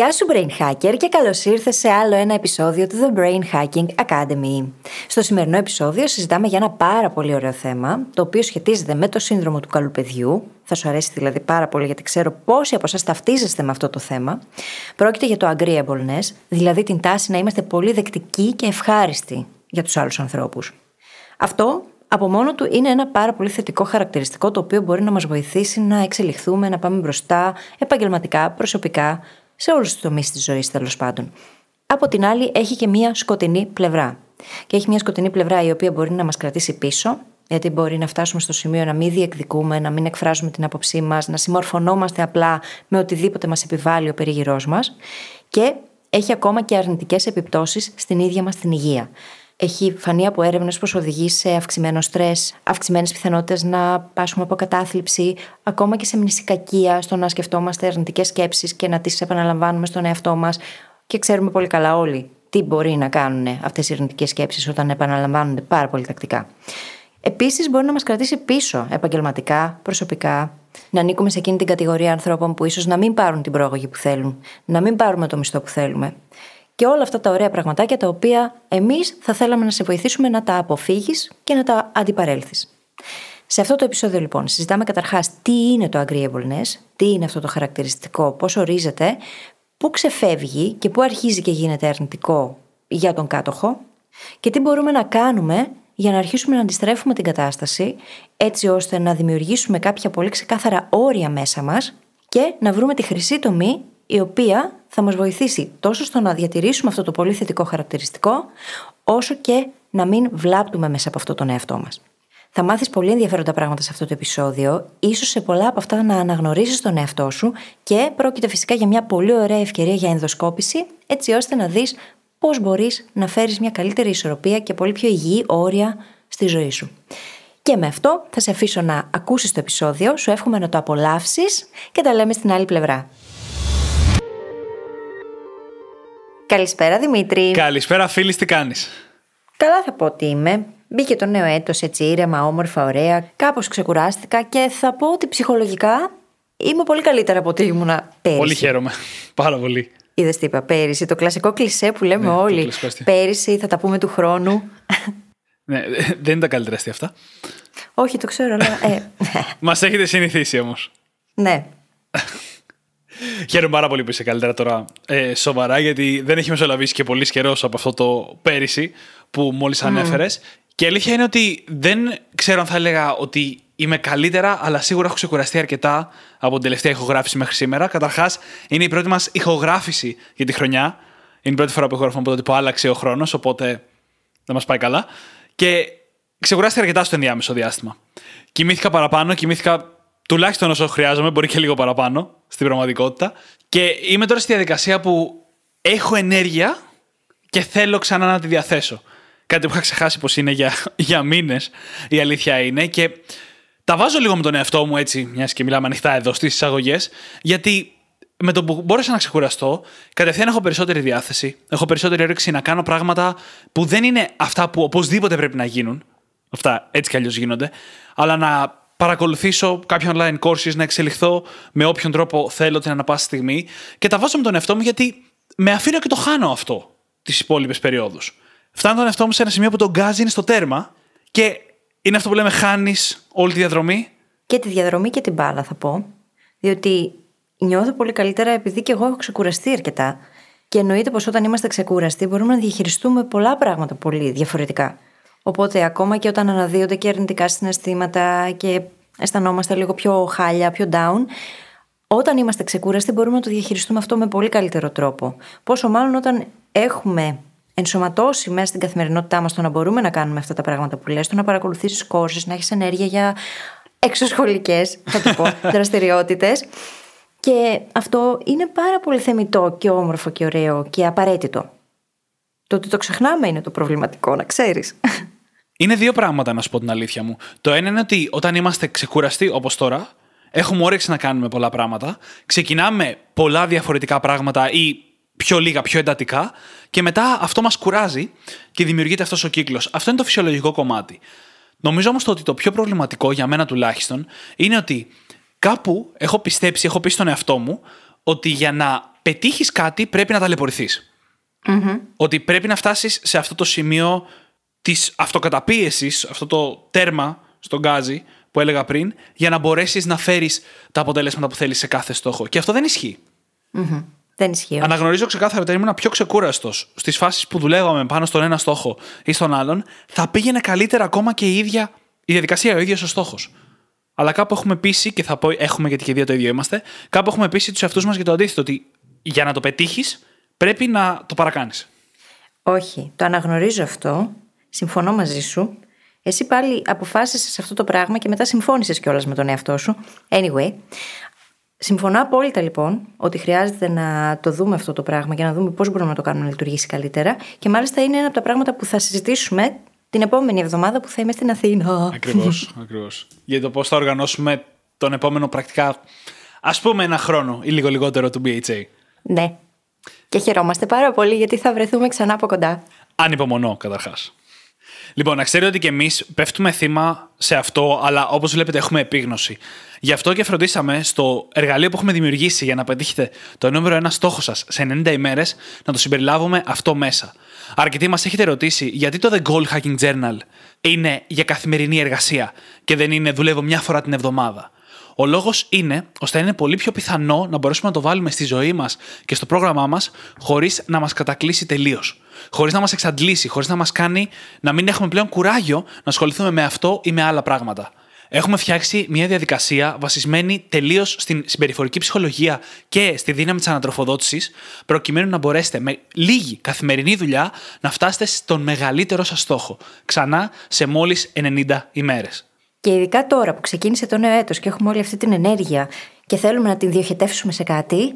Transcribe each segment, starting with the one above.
Γεια σου Brain Hacker και καλώς ήρθες σε άλλο ένα επεισόδιο του The Brain Hacking Academy. Στο σημερινό επεισόδιο συζητάμε για ένα πάρα πολύ ωραίο θέμα, το οποίο σχετίζεται με το σύνδρομο του καλού παιδιού. Θα σου αρέσει δηλαδή πάρα πολύ γιατί ξέρω πόσοι από εσάς ταυτίζεστε με αυτό το θέμα. Πρόκειται για το agreeableness, δηλαδή την τάση να είμαστε πολύ δεκτικοί και ευχάριστοι για τους άλλους ανθρώπους. Αυτό από μόνο του είναι ένα πάρα πολύ θετικό χαρακτηριστικό το οποίο μπορεί να μας βοηθήσει να εξελιχθούμε, να πάμε μπροστά επαγγελματικά, προσωπικά, σε όλους τους τομείς της ζωής τέλος πάντων. Από την άλλη, έχει και μία σκοτεινή πλευρά. Και έχει μία σκοτεινή πλευρά η οποία μπορεί να μας κρατήσει πίσω, γιατί μπορεί να φτάσουμε στο σημείο να μην διεκδικούμε, να μην εκφράζουμε την άποψή μας, να συμμορφωνόμαστε απλά με οτιδήποτε μας επιβάλλει ο περίγυρός μας. Και έχει ακόμα και αρνητικές επιπτώσεις στην ίδια μας την υγεία. Έχει φανεί από έρευνες πως οδηγεί σε αυξημένο στρες, αυξημένες πιθανότητες να πάσχουμε από κατάθλιψη, ακόμα και σε μνησικακία, στο να σκεφτόμαστε αρνητικές σκέψεις και να τις επαναλαμβάνουμε στον εαυτό μας. Και ξέρουμε πολύ καλά όλοι τι μπορεί να κάνουν αυτές οι αρνητικές σκέψεις όταν επαναλαμβάνονται πάρα πολύ τακτικά. Επίσης, μπορεί να μας κρατήσει πίσω επαγγελματικά, προσωπικά, να ανήκουμε σε εκείνη την κατηγορία ανθρώπων που ίσως να μην πάρουν την πρόγωγη που θέλουν, να μην πάρουμε το μισθό που θέλουμε και όλα αυτά τα ωραία πραγματάκια τα οποία εμείς θα θέλαμε να σε βοηθήσουμε να τα αποφύγεις και να τα αντιπαρέλθεις. Σε αυτό το επεισόδιο λοιπόν συζητάμε καταρχάς τι είναι το agreeableness, τι είναι αυτό το χαρακτηριστικό, πώς ορίζεται, πού ξεφεύγει και πού αρχίζει και γίνεται αρνητικό για τον κάτοχο και τι μπορούμε να κάνουμε για να αρχίσουμε να αντιστρέφουμε την κατάσταση έτσι ώστε να δημιουργήσουμε κάποια πολύ ξεκάθαρα όρια μέσα μας και να βρούμε τη χρυσή τομή η οποία θα μας βοηθήσει τόσο στο να διατηρήσουμε αυτό το πολύ θετικό χαρακτηριστικό, όσο και να μην βλάπτουμε μέσα από αυτό τον εαυτό μας. Θα μάθεις πολύ ενδιαφέροντα πράγματα σε αυτό το επεισόδιο, ίσως σε πολλά από αυτά να αναγνωρίσεις τον εαυτό σου και πρόκειται φυσικά για μια πολύ ωραία ευκαιρία για ενδοσκόπηση, έτσι ώστε να δεις πώς μπορείς να φέρεις μια καλύτερη ισορροπία και πολύ πιο υγιή όρια στη ζωή σου. Και με αυτό θα σε αφήσω να ακούσεις το επεισόδιο, σου εύχομαι να το απολαύσεις και τα λέμε στην άλλη πλευρά. Καλησπέρα Δημήτρη. Καλησπέρα φίλη, τι κάνεις; Καλά θα πω ότι είμαι. Μπήκε το νέο έτος έτσι ήρεμα, όμορφα, ωραία. Κάπως ξεκουράστηκα και θα πω ότι ψυχολογικά είμαι πολύ καλύτερα από ό,τι ήμουνα πέρυσι. Πολύ χαίρομαι. Πάρα πολύ. Είδες τι είπα πέρυσι. Το κλασικό κλισέ που λέμε Ναι, το όλοι. κλασικό αστείο. Πέρυσι θα τα πούμε του χρόνου. Ναι, δεν είναι τα καλύτερα αστεία αυτά. Όχι, το ξέρω, αλλά. Ε, Μας έχετε συνηθίσει όμως. ναι. Χαίρομαι πάρα πολύ που είσαι καλύτερα τώρα ε, σοβαρά, γιατί δεν έχει μεσολαβήσει και πολύ καιρός από αυτό το πέρυσι που μόλις ανέφερες. Και η αλήθεια είναι ότι δεν ξέρω αν θα έλεγα ότι είμαι καλύτερα, αλλά σίγουρα έχω ξεκουραστεί αρκετά από την τελευταία ηχογράφηση μέχρι σήμερα. Καταρχάς, είναι η πρώτη μας ηχογράφηση για τη χρονιά. Είναι η πρώτη φορά που ηχογραφούμε από τότε που άλλαξε ο χρόνος, οπότε δεν μας πάει καλά. Και ξεκουράστηκα αρκετά στο ενδιάμεσο διάστημα. Κοιμήθηκα παραπάνω, κοιμήθηκα τουλάχιστον όσο χρειάζομαι, μπορεί και λίγο παραπάνω στην πραγματικότητα. Και είμαι τώρα στη διαδικασία που έχω ενέργεια και θέλω ξανά να τη διαθέσω. Κάτι που είχα ξεχάσει πως είναι για, για μήνες, η αλήθεια είναι. Και τα βάζω λίγο με τον εαυτό μου έτσι, μιας και μιλάμε ανοιχτά εδώ στις εισαγωγές, γιατί με το που μπόρεσα να ξεκουραστώ, κατευθείαν έχω περισσότερη διάθεση. Έχω περισσότερη όρεξη να κάνω πράγματα που δεν είναι αυτά που οπωσδήποτε πρέπει να γίνουν. Αυτά έτσι κι αλλιώς γίνονται. Αλλά να παρακολουθήσω κάποια online courses, να εξελιχθώ με όποιον τρόπο θέλω την ανα πάσα στιγμή. Και τα βάζω με τον εαυτό μου γιατί με αφήνω και το χάνω αυτό τις υπόλοιπες περιόδους. Φτάνω τον εαυτό μου σε ένα σημείο που το γκάζ είναι στο τέρμα και είναι αυτό που λέμε χάνεις όλη τη διαδρομή. Και τη διαδρομή και την μπάλα θα πω. Διότι νιώθω πολύ καλύτερα επειδή και εγώ έχω ξεκουραστεί αρκετά. Και εννοείται πως όταν είμαστε ξεκούραστοι μπορούμε να διαχειριστούμε πολλά πράγματα πολύ διαφορετικά. Οπότε ακόμα και όταν αναδύονται και αρνητικά συναισθήματα και αισθανόμαστε λίγο πιο χάλια, πιο down, όταν είμαστε ξεκούραστοι μπορούμε να το διαχειριστούμε αυτό με πολύ καλύτερο τρόπο. Πόσο μάλλον όταν έχουμε ενσωματώσει μέσα στην καθημερινότητά μας το να μπορούμε να κάνουμε αυτά τα πράγματα που λες, το να παρακολουθήσεις κόρσει, να έχεις ενέργεια για εξωσχολικές, θα το πω, δραστηριότητες. Και αυτό είναι πάρα πολύ θεμητό και όμορφο και ωραίο και απαραίτητο. Το ότι το ξεχνάμε είναι το προβληματικό, να ξέρεις. Είναι δύο πράγματα, να σου πω την αλήθεια μου. Το ένα είναι ότι όταν είμαστε ξεκουραστοί, όπως τώρα, έχουμε όρεξη να κάνουμε πολλά πράγματα, ξεκινάμε πολλά διαφορετικά πράγματα ή πιο λίγα, πιο εντατικά, και μετά αυτό μας κουράζει και δημιουργείται αυτός ο κύκλος. Αυτό είναι το φυσιολογικό κομμάτι. Νομίζω όμως ότι το πιο προβληματικό για μένα τουλάχιστον είναι ότι κάπου έχω πιστέψει, έχω πει στον εαυτό μου ότι για να πετύχεις κάτι πρέπει να ταλαιπωρηθείς. Ότι πρέπει να φτάσεις σε αυτό το σημείο της αυτοκαταπίεσης, αυτό το τέρμα στον γκάζι που έλεγα πριν, για να μπορέσεις να φέρεις τα αποτελέσματα που θέλεις σε κάθε στόχο. Και αυτό δεν ισχυει Δεν ισχύει. Αναγνωρίζω ξεκάθαρα ότι ήμουν πιο ξεκούραστος στις φάσεις που δουλεύαμε πάνω στον ένα στόχο ή στον άλλον, θα πήγαινε καλύτερα ακόμα και η ίδια η διαδικασία, ο ίδιος ο στόχος. Αλλά κάπου έχουμε πείσει, και θα πω έχουμε γιατί και δύο το ίδιο είμαστε, κάπου έχουμε πείσει τους εαυτούς μας για το αντίθετο, ότι για να το πετύχεις πρέπει να το παρακάνεις. Όχι, το αναγνωρίζω αυτό. Συμφωνώ μαζί σου. Εσύ πάλι αποφάσισες αυτό το πράγμα και μετά συμφώνησες κιόλας με τον εαυτό σου. Anyway, συμφωνώ απόλυτα λοιπόν ότι χρειάζεται να το δούμε αυτό το πράγμα και να δούμε πώς μπορούμε να το κάνουμε να λειτουργήσει καλύτερα. Και μάλιστα είναι ένα από τα πράγματα που θα συζητήσουμε την επόμενη εβδομάδα που θα είμαι στην Αθήνα. Ακριβώς, ακριβώς. Για το πώς θα οργανώσουμε τον επόμενο πρακτικά, ας πούμε, ένα χρόνο ή λίγο λιγότερο του BHA. Ναι. Και χαιρόμαστε πάρα πολύ γιατί θα βρεθούμε ξανά από κοντά. Ανυπομονώ, καταρχάς. Λοιπόν, να ξέρετε ότι και εμείς πέφτουμε θύμα σε αυτό, αλλά όπως βλέπετε έχουμε επίγνωση. Γι' αυτό και φροντίσαμε στο εργαλείο που έχουμε δημιουργήσει για να πετύχετε το νούμερο ένα στόχο σας σε 90 ημέρες να το συμπεριλάβουμε αυτό μέσα. Αρκετοί μας έχετε ρωτήσει γιατί το The Goal Hacking Journal είναι για καθημερινή εργασία και δεν είναι δουλεύω μια φορά την εβδομάδα. Ο λόγος είναι ώστε είναι πολύ πιο πιθανό να μπορέσουμε να το βάλουμε στη ζωή μας και στο πρόγραμμά μας χωρίς να μας κατακλείσει τελείως. Χωρίς να μας εξαντλήσει, χωρίς να μας κάνει να μην έχουμε πλέον κουράγιο να ασχοληθούμε με αυτό ή με άλλα πράγματα. Έχουμε φτιάξει μια διαδικασία βασισμένη τελείως στην συμπεριφορική ψυχολογία και στη δύναμη της ανατροφοδότησης, προκειμένου να μπορέσετε με λίγη καθημερινή δουλειά να φτάσετε στον μεγαλύτερο σας στόχο. Ξανά σε μόλις 90 ημέρες. Και ειδικά τώρα που ξεκίνησε το νέο έτος και έχουμε όλη αυτή την ενέργεια και θέλουμε να την διοχετεύσουμε σε κάτι,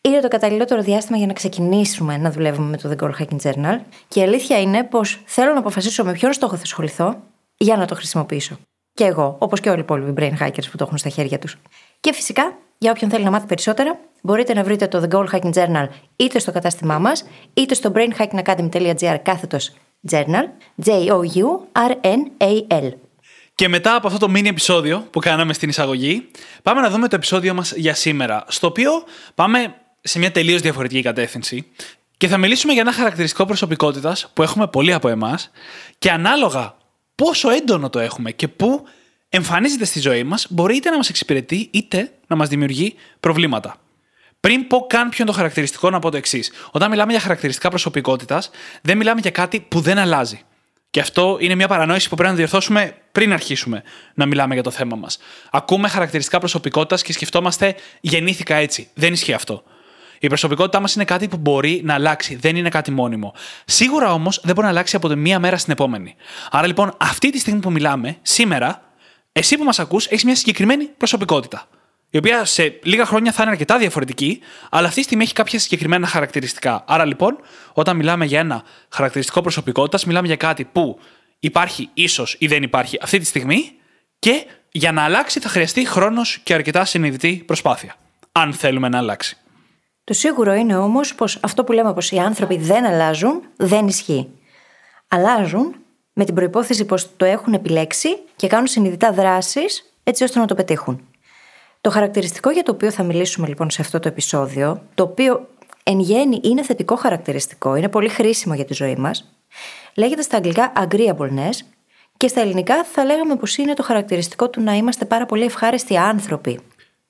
είναι το καταλληλότερο διάστημα για να ξεκινήσουμε να δουλεύουμε με το The Goal Hacking Journal. Και η αλήθεια είναι πως θέλω να αποφασίσω με ποιον στόχο θα ασχοληθώ για να το χρησιμοποιήσω. Και εγώ, όπως και όλοι οι υπόλοιποι brain hackers που το έχουν στα χέρια τους. Και φυσικά, για όποιον θέλει να μάθει περισσότερα, μπορείτε να βρείτε το The Goal Hacking Journal είτε στο κατάστημά μας, είτε στο brainhackingacademy.gr κάθετος journal, J-O-U-R-N-A-L. Και μετά από αυτό το mini επεισόδιο που κάναμε στην εισαγωγή, πάμε να δούμε το επεισόδιο μας για σήμερα, στο οποίο πάμε σε μια τελείως διαφορετική κατεύθυνση και θα μιλήσουμε για ένα χαρακτηριστικό προσωπικότητας που έχουμε πολλοί από εμάς και ανάλογα πόσο έντονο το έχουμε και πού εμφανίζεται στη ζωή μας, μπορεί είτε να μας εξυπηρετεί είτε να μας δημιουργεί προβλήματα. Πριν πω καν ποιο είναι το χαρακτηριστικό, να πω το εξής. Όταν μιλάμε για χαρακτηριστικά προσωπικότητας, δεν μιλάμε για κάτι που δεν αλλάζει. Και αυτό είναι μια παρανόηση που πρέπει να διορθώσουμε πριν αρχίσουμε να μιλάμε για το θέμα μας. Ακούμε χαρακτηριστικά προσωπικότητας και σκεφτόμαστε γεννήθηκα έτσι. Δεν ισχύει αυτό. Η προσωπικότητά μας είναι κάτι που μπορεί να αλλάξει, δεν είναι κάτι μόνιμο. Σίγουρα όμως δεν μπορεί να αλλάξει από τη μία μέρα στην επόμενη. Άρα λοιπόν, αυτή τη στιγμή που μιλάμε, σήμερα, εσύ που μας ακούς, έχεις μια συγκεκριμένη προσωπικότητα η οποία σε λίγα χρόνια θα είναι αρκετά διαφορετική, αλλά αυτή τη στιγμή έχει κάποια συγκεκριμένα χαρακτηριστικά. Άρα λοιπόν, όταν μιλάμε για ένα χαρακτηριστικό προσωπικότητας, μιλάμε για κάτι που υπάρχει ίσως ή δεν υπάρχει αυτή τη στιγμή και για να αλλάξει θα χρειαστεί χρόνος και αρκετά συνειδητή προσπάθεια. Αν θέλουμε να αλλάξει. Το σίγουρο είναι όμως πως αυτό που λέμε πως οι άνθρωποι δεν αλλάζουν δεν ισχύει. Αλλάζουν με την προπόθεση πως το έχουν επιλέξει και κάνουν συνειδητά δράσεις έτσι ώστε να το πετύχουν. Το χαρακτηριστικό για το οποίο θα μιλήσουμε λοιπόν σε αυτό το επεισόδιο, το οποίο εν γέννη είναι θετικό χαρακτηριστικό, είναι πολύ χρήσιμο για τη ζωή μας, λέγεται στα αγγλικά agreeableness και στα ελληνικά θα λέγαμε πως είναι το χαρακτηριστικό του να είμαστε πάρα πολύ ευχάριστοι άνθρωποι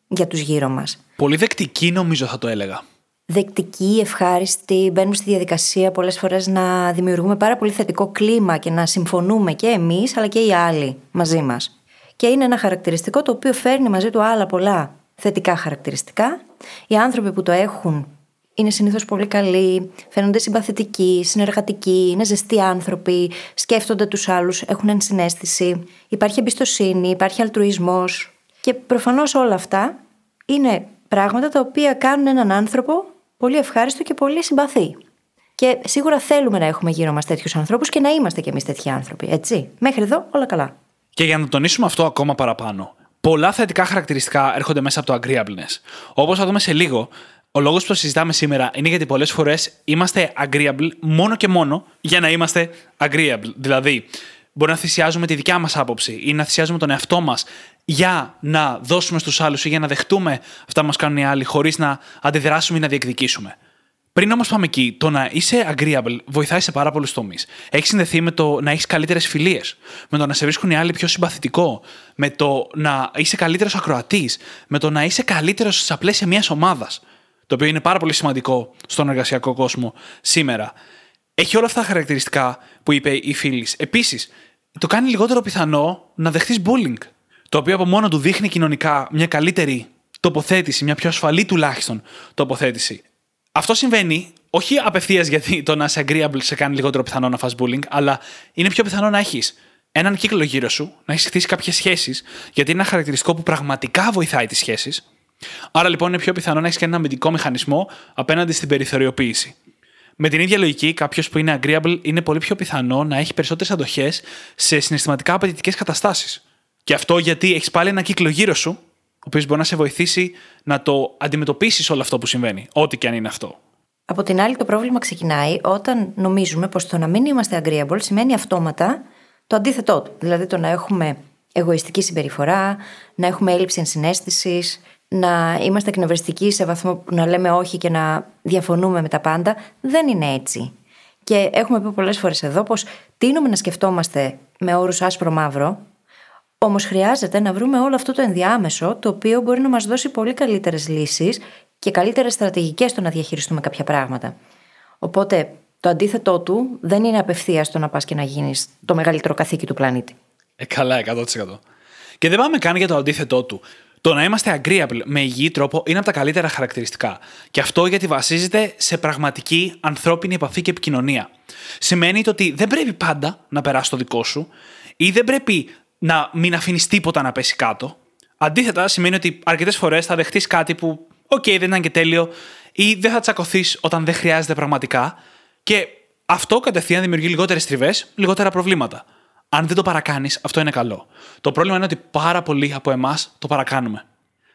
για τους γύρω μας. Πολύ δεκτική νομίζω θα το έλεγα. Δεκτικοί, ευχάριστοι, μπαίνουμε στη διαδικασία πολλές φορές να δημιουργούμε πάρα πολύ θετικό κλίμα και να συμφωνούμε και εμείς αλλά και οι άλλοι μαζί μας και είναι ένα χαρακτηριστικό το οποίο φέρνει μαζί του άλλα πολλά θετικά χαρακτηριστικά. Οι άνθρωποι που το έχουν είναι συνήθως πολύ καλοί, φαίνονται συμπαθητικοί, συνεργατικοί, είναι ζεστοί άνθρωποι, σκέφτονται τους άλλους, έχουν ενσυναίσθηση, υπάρχει εμπιστοσύνη, υπάρχει αλτρουισμός. Και προφανώς όλα αυτά είναι πράγματα τα οποία κάνουν έναν άνθρωπο πολύ ευχάριστο και πολύ συμπαθή. Και σίγουρα θέλουμε να έχουμε γύρω μας τέτοιους ανθρώπους και να είμαστε κι εμείς τέτοιοι άνθρωποι. Έτσι. Μέχρι εδώ όλα καλά. Και για να τονίσουμε αυτό ακόμα παραπάνω, πολλά θετικά χαρακτηριστικά έρχονται μέσα από το agreeableness. Όπως θα δούμε σε λίγο, ο λόγος που το συζητάμε σήμερα είναι γιατί πολλές φορές είμαστε agreeable μόνο και μόνο για να είμαστε agreeable. Δηλαδή, μπορεί να θυσιάζουμε τη δικιά μας άποψη ή να θυσιάζουμε τον εαυτό μας για να δώσουμε στους άλλους ή για να δεχτούμε αυτά που μας κάνουν οι άλλοι χωρίς να αντιδράσουμε ή να διεκδικήσουμε. Πριν όμως πάμε εκεί, το να είσαι agreeable βοηθάει σε πάρα πολλούς τομείς. Έχεις συνδεθεί με το να έχεις καλύτερες φιλίες, με το να σε βρίσκουν οι άλλοι πιο συμπαθητικό, με το να είσαι καλύτερος ακροατής, με το να είσαι καλύτερος στα πλαίσια μιας ομάδας. Το οποίο είναι πάρα πολύ σημαντικό στον εργασιακό κόσμο σήμερα. Έχει όλα αυτά τα χαρακτηριστικά που είπε η φίλης. Επίσης, το κάνει λιγότερο πιθανό να δεχτείς bullying. Το οποίο από μόνο του δείχνει κοινωνικά μια καλύτερη τοποθέτηση, μια πιο ασφαλή τουλάχιστον τοποθέτηση. Αυτό συμβαίνει όχι απευθείας γιατί το να είσαι agreeable σε κάνει λιγότερο πιθανό να φας bullying, αλλά είναι πιο πιθανό να έχεις έναν κύκλο γύρω σου, να έχεις χτίσει κάποιες σχέσεις, γιατί είναι ένα χαρακτηριστικό που πραγματικά βοηθάει τις σχέσεις. Άρα λοιπόν είναι πιο πιθανό να έχεις και ένα αμυντικό μηχανισμό απέναντι στην περιθωριοποίηση. Με την ίδια λογική, κάποιος που είναι agreeable είναι πολύ πιο πιθανό να έχει περισσότερες αντοχές σε συναισθηματικά απαιτητικές καταστάσεις. Και αυτό γιατί έχεις πάλι ένα κύκλο γύρω σου, ο οποίος μπορεί να σε βοηθήσει να το αντιμετωπίσεις όλο αυτό που συμβαίνει, ό,τι και αν είναι αυτό. Από την άλλη, το πρόβλημα ξεκινάει όταν νομίζουμε πως το να μην είμαστε agreeable σημαίνει αυτόματα το αντίθετό του. Δηλαδή το να έχουμε εγωιστική συμπεριφορά, να έχουμε έλλειψη ενσυναίσθησης, να είμαστε εκνευριστικοί σε βαθμό που να λέμε όχι και να διαφωνούμε με τα πάντα. Δεν είναι έτσι. Και έχουμε πει πολλές φορές εδώ πως τίνουμε να σκεφτόμαστε με όρους άσπρο-μαύρο, όμως χρειάζεται να βρούμε όλο αυτό το ενδιάμεσο, το οποίο μπορεί να μας δώσει πολύ καλύτερες λύσεις και καλύτερες στρατηγικές στο να διαχειριστούμε κάποια πράγματα. Οπότε το αντίθετό του δεν είναι απευθεία το να πας και να γίνεις το μεγαλύτερο καθήκη του πλανήτη. Ε, καλά, 100%. Και δεν πάμε καν για το αντίθετό του. Το να είμαστε agreeable με υγιή τρόπο είναι από τα καλύτερα χαρακτηριστικά. Και αυτό γιατί βασίζεται σε πραγματική ανθρώπινη επαφή και επικοινωνία. Σημαίνει το ότι δεν πρέπει πάντα να περάσει το δικό σου ή δεν πρέπει να μην αφήνεις τίποτα να πέσει κάτω. Αντίθετα, σημαίνει ότι αρκετές φορές θα δεχτείς κάτι που, OK, δεν ήταν και τέλειο, ή δεν θα τσακωθείς όταν δεν χρειάζεται πραγματικά. Και αυτό κατευθείαν δημιουργεί λιγότερες τριβές, λιγότερα προβλήματα. Αν δεν το παρακάνεις, αυτό είναι καλό. Το πρόβλημα είναι ότι πάρα πολλοί από εμάς το παρακάνουμε.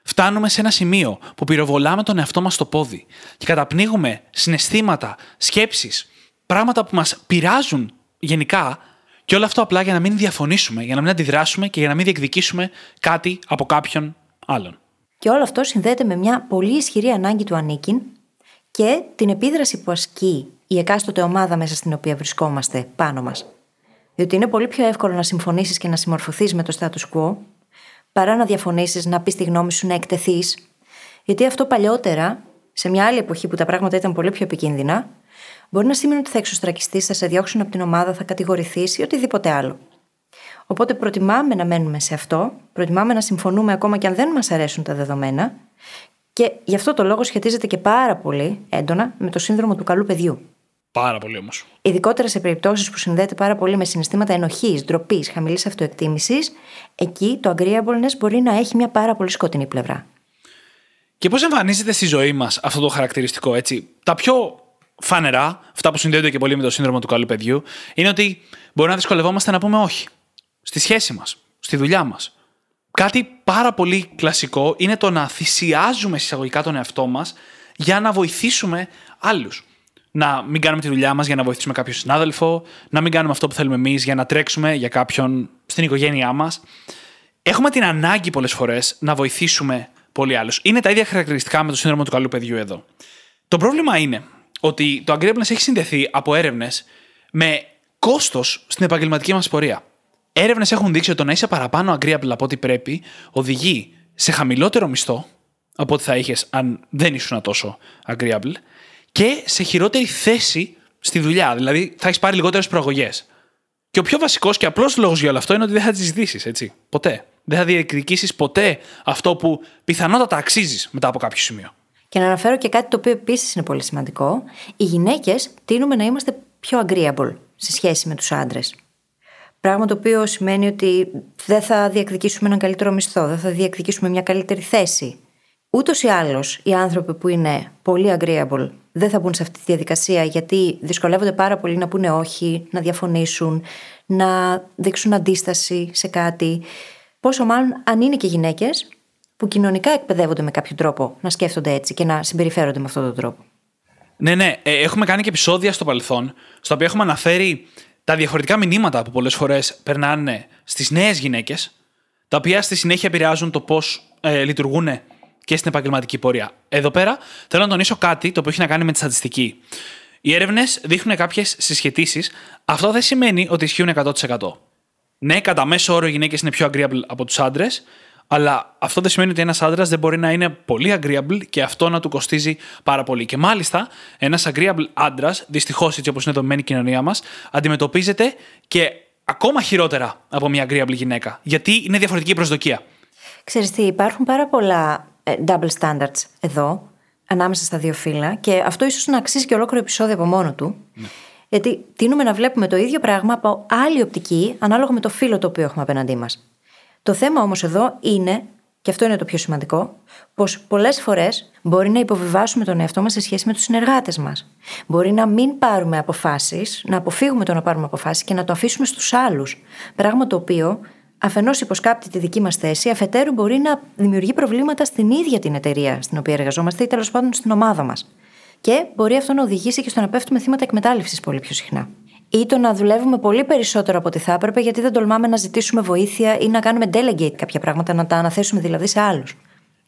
Φτάνουμε σε ένα σημείο που πυροβολάμε τον εαυτό μας στο πόδι και καταπνίγουμε συναισθήματα, σκέψεις, πράγματα που μας πειράζουν γενικά και όλο αυτό απλά για να μην διαφωνήσουμε, για να μην αντιδράσουμε και για να μην διεκδικήσουμε κάτι από κάποιον άλλον. Και όλο αυτό συνδέεται με μια πολύ ισχυρή ανάγκη του ανήκειν και την επίδραση που ασκεί η εκάστοτε ομάδα μέσα στην οποία βρισκόμαστε πάνω μας. Διότι είναι πολύ πιο εύκολο να συμφωνήσεις και να συμμορφωθείς με το status quo, παρά να διαφωνήσεις, να πεις τη γνώμη σου, να εκτεθείς. Γιατί αυτό παλιότερα, σε μια άλλη εποχή που τα πράγματα ήταν πολύ πιο επικίνδυνα, μπορεί να σημαίνει ότι θα εξωστρακιστείς, θα σε διώξουν από την ομάδα, θα κατηγορηθείς ή οτιδήποτε άλλο. Οπότε προτιμάμε να μένουμε σε αυτό, προτιμάμε να συμφωνούμε ακόμα και αν δεν μας αρέσουν τα δεδομένα, και γι' αυτό το λόγο σχετίζεται και πάρα πολύ έντονα με το σύνδρομο του καλού παιδιού. Πάρα πολύ όμως. Ειδικότερα σε περιπτώσεις που συνδέεται πάρα πολύ με συναισθήματα ενοχής, ντροπής, χαμηλής αυτοεκτίμησης, εκεί το agreeableness μπορεί να έχει μια πάρα πολύ σκοτεινή πλευρά. Και πώς εμφανίζεται στη ζωή μας αυτό το χαρακτηριστικό, έτσι; Τα πιο φανερά, αυτά που συνδέονται και πολύ με το σύνδρομο του καλού παιδιού, είναι ότι μπορεί να δυσκολευόμαστε να πούμε όχι. Στη σχέση μας, στη δουλειά μας. Κάτι πάρα πολύ κλασικό είναι το να θυσιάζουμε συσσαγωγικά τον εαυτό μας για να βοηθήσουμε άλλους να μην κάνουμε τη δουλειά μας για να βοηθήσουμε κάποιον συνάδελφο, να μην κάνουμε αυτό που θέλουμε εμείς για να τρέξουμε για κάποιον στην οικογένειά μας. Έχουμε την ανάγκη πολλές φορές να βοηθήσουμε πολλοί άλλους. Είναι τα ίδια χαρακτηριστικά με το σύνδρομο του καλού παιδιού εδώ. Το πρόβλημα είναι ότι το agreeableness έχει συνδεθεί από έρευνες με κόστος στην επαγγελματική μας πορεία. Έρευνες έχουν δείξει ότι το να είσαι παραπάνω agreeable από ό,τι πρέπει οδηγεί σε χαμηλότερο μισθό από ό,τι θα είχες αν δεν ήσουν τόσο agreeable και σε χειρότερη θέση στη δουλειά. Δηλαδή θα έχεις πάρει λιγότερες προαγωγές. Και ο πιο βασικός και απλός λόγος για όλο αυτό είναι ότι δεν θα τις ζητήσεις, έτσι. Ποτέ. Δεν θα διεκδικήσεις ποτέ αυτό που πιθανότατα αξίζεις μετά από κάποιο σημείο. Και να αναφέρω και κάτι το οποίο επίσης είναι πολύ σημαντικό. Οι γυναίκες τείνουμε να είμαστε πιο agreeable σε σχέση με τους άντρες. Πράγμα το οποίο σημαίνει ότι δεν θα διεκδικήσουμε έναν καλύτερο μισθό, δεν θα διεκδικήσουμε μια καλύτερη θέση. Ούτως ή άλλως, οι άνθρωποι που είναι πολύ agreeable δεν θα μπουν σε αυτή τη διαδικασία γιατί δυσκολεύονται πάρα πολύ να πούνε όχι, να διαφωνήσουν, να δείξουν αντίσταση σε κάτι. Πόσο μάλλον αν είναι και γυναίκες που κοινωνικά εκπαιδεύονται με κάποιο τρόπο να σκέφτονται έτσι και να συμπεριφέρονται με αυτόν τον τρόπο. Ναι, ναι. Ε, έχουμε κάνει και επεισόδια στο παρελθόν, στα οποία έχουμε αναφέρει τα διαφορετικά μηνύματα που πολλές φορές περνάνε στις νέες γυναίκες, τα οποία στη συνέχεια επηρεάζουν το πώς ε, λειτουργούν και στην επαγγελματική πορεία. Εδώ πέρα θέλω να τονίσω κάτι το οποίο έχει να κάνει με τη στατιστική. Οι έρευνες δείχνουν κάποιες συσχετήσει. Αυτό δεν σημαίνει ότι ισχύουν 100%. Ναι, κατά μέσο όρο οι γυναίκες είναι πιο agreeable από τους άντρες, αλλά αυτό δεν σημαίνει ότι ένας άντρας δεν μπορεί να είναι πολύ agreeable και αυτό να του κοστίζει πάρα πολύ. Και μάλιστα, ένας agreeable άντρας, δυστυχώς έτσι όπως είναι δομημένη η κοινωνία μας, αντιμετωπίζεται και ακόμα χειρότερα από μια agreeable γυναίκα. Γιατί είναι διαφορετική προσδοκία. Ξέρεις τι, υπάρχουν πάρα πολλά ε, double standards εδώ, ανάμεσα στα δύο φύλλα, και αυτό ίσως να αξίζει και ολόκληρο επεισόδιο από μόνο του. Ναι. Γιατί τίνουμε να βλέπουμε το ίδιο πράγμα από άλλη οπτική, ανάλογα με το φύλλο το οποίο έχουμε απέναντί μας. Το θέμα όμως εδώ είναι, και αυτό είναι το πιο σημαντικό, πως πολλές φορές μπορεί να υποβιβάσουμε τον εαυτό μας σε σχέση με τους συνεργάτες μας. Μπορεί να μην πάρουμε αποφάσεις, να αποφύγουμε το να πάρουμε αποφάσεις και να το αφήσουμε στους άλλους. Πράγμα το οποίο αφενός υποσκάπτει τη δική μας θέση, αφετέρου μπορεί να δημιουργεί προβλήματα στην ίδια την εταιρεία στην οποία εργαζόμαστε ή τέλος πάντων στην ομάδα μας. Και μπορεί αυτό να οδηγήσει και στο να πέφτουμε θύματα εκμετάλλευσης πολύ πιο συχνά ή το να δουλεύουμε πολύ περισσότερο από ό,τι θα έπρεπε γιατί δεν τολμάμε να ζητήσουμε βοήθεια ή να κάνουμε delegate κάποια πράγματα, να τα αναθέσουμε δηλαδή σε άλλους.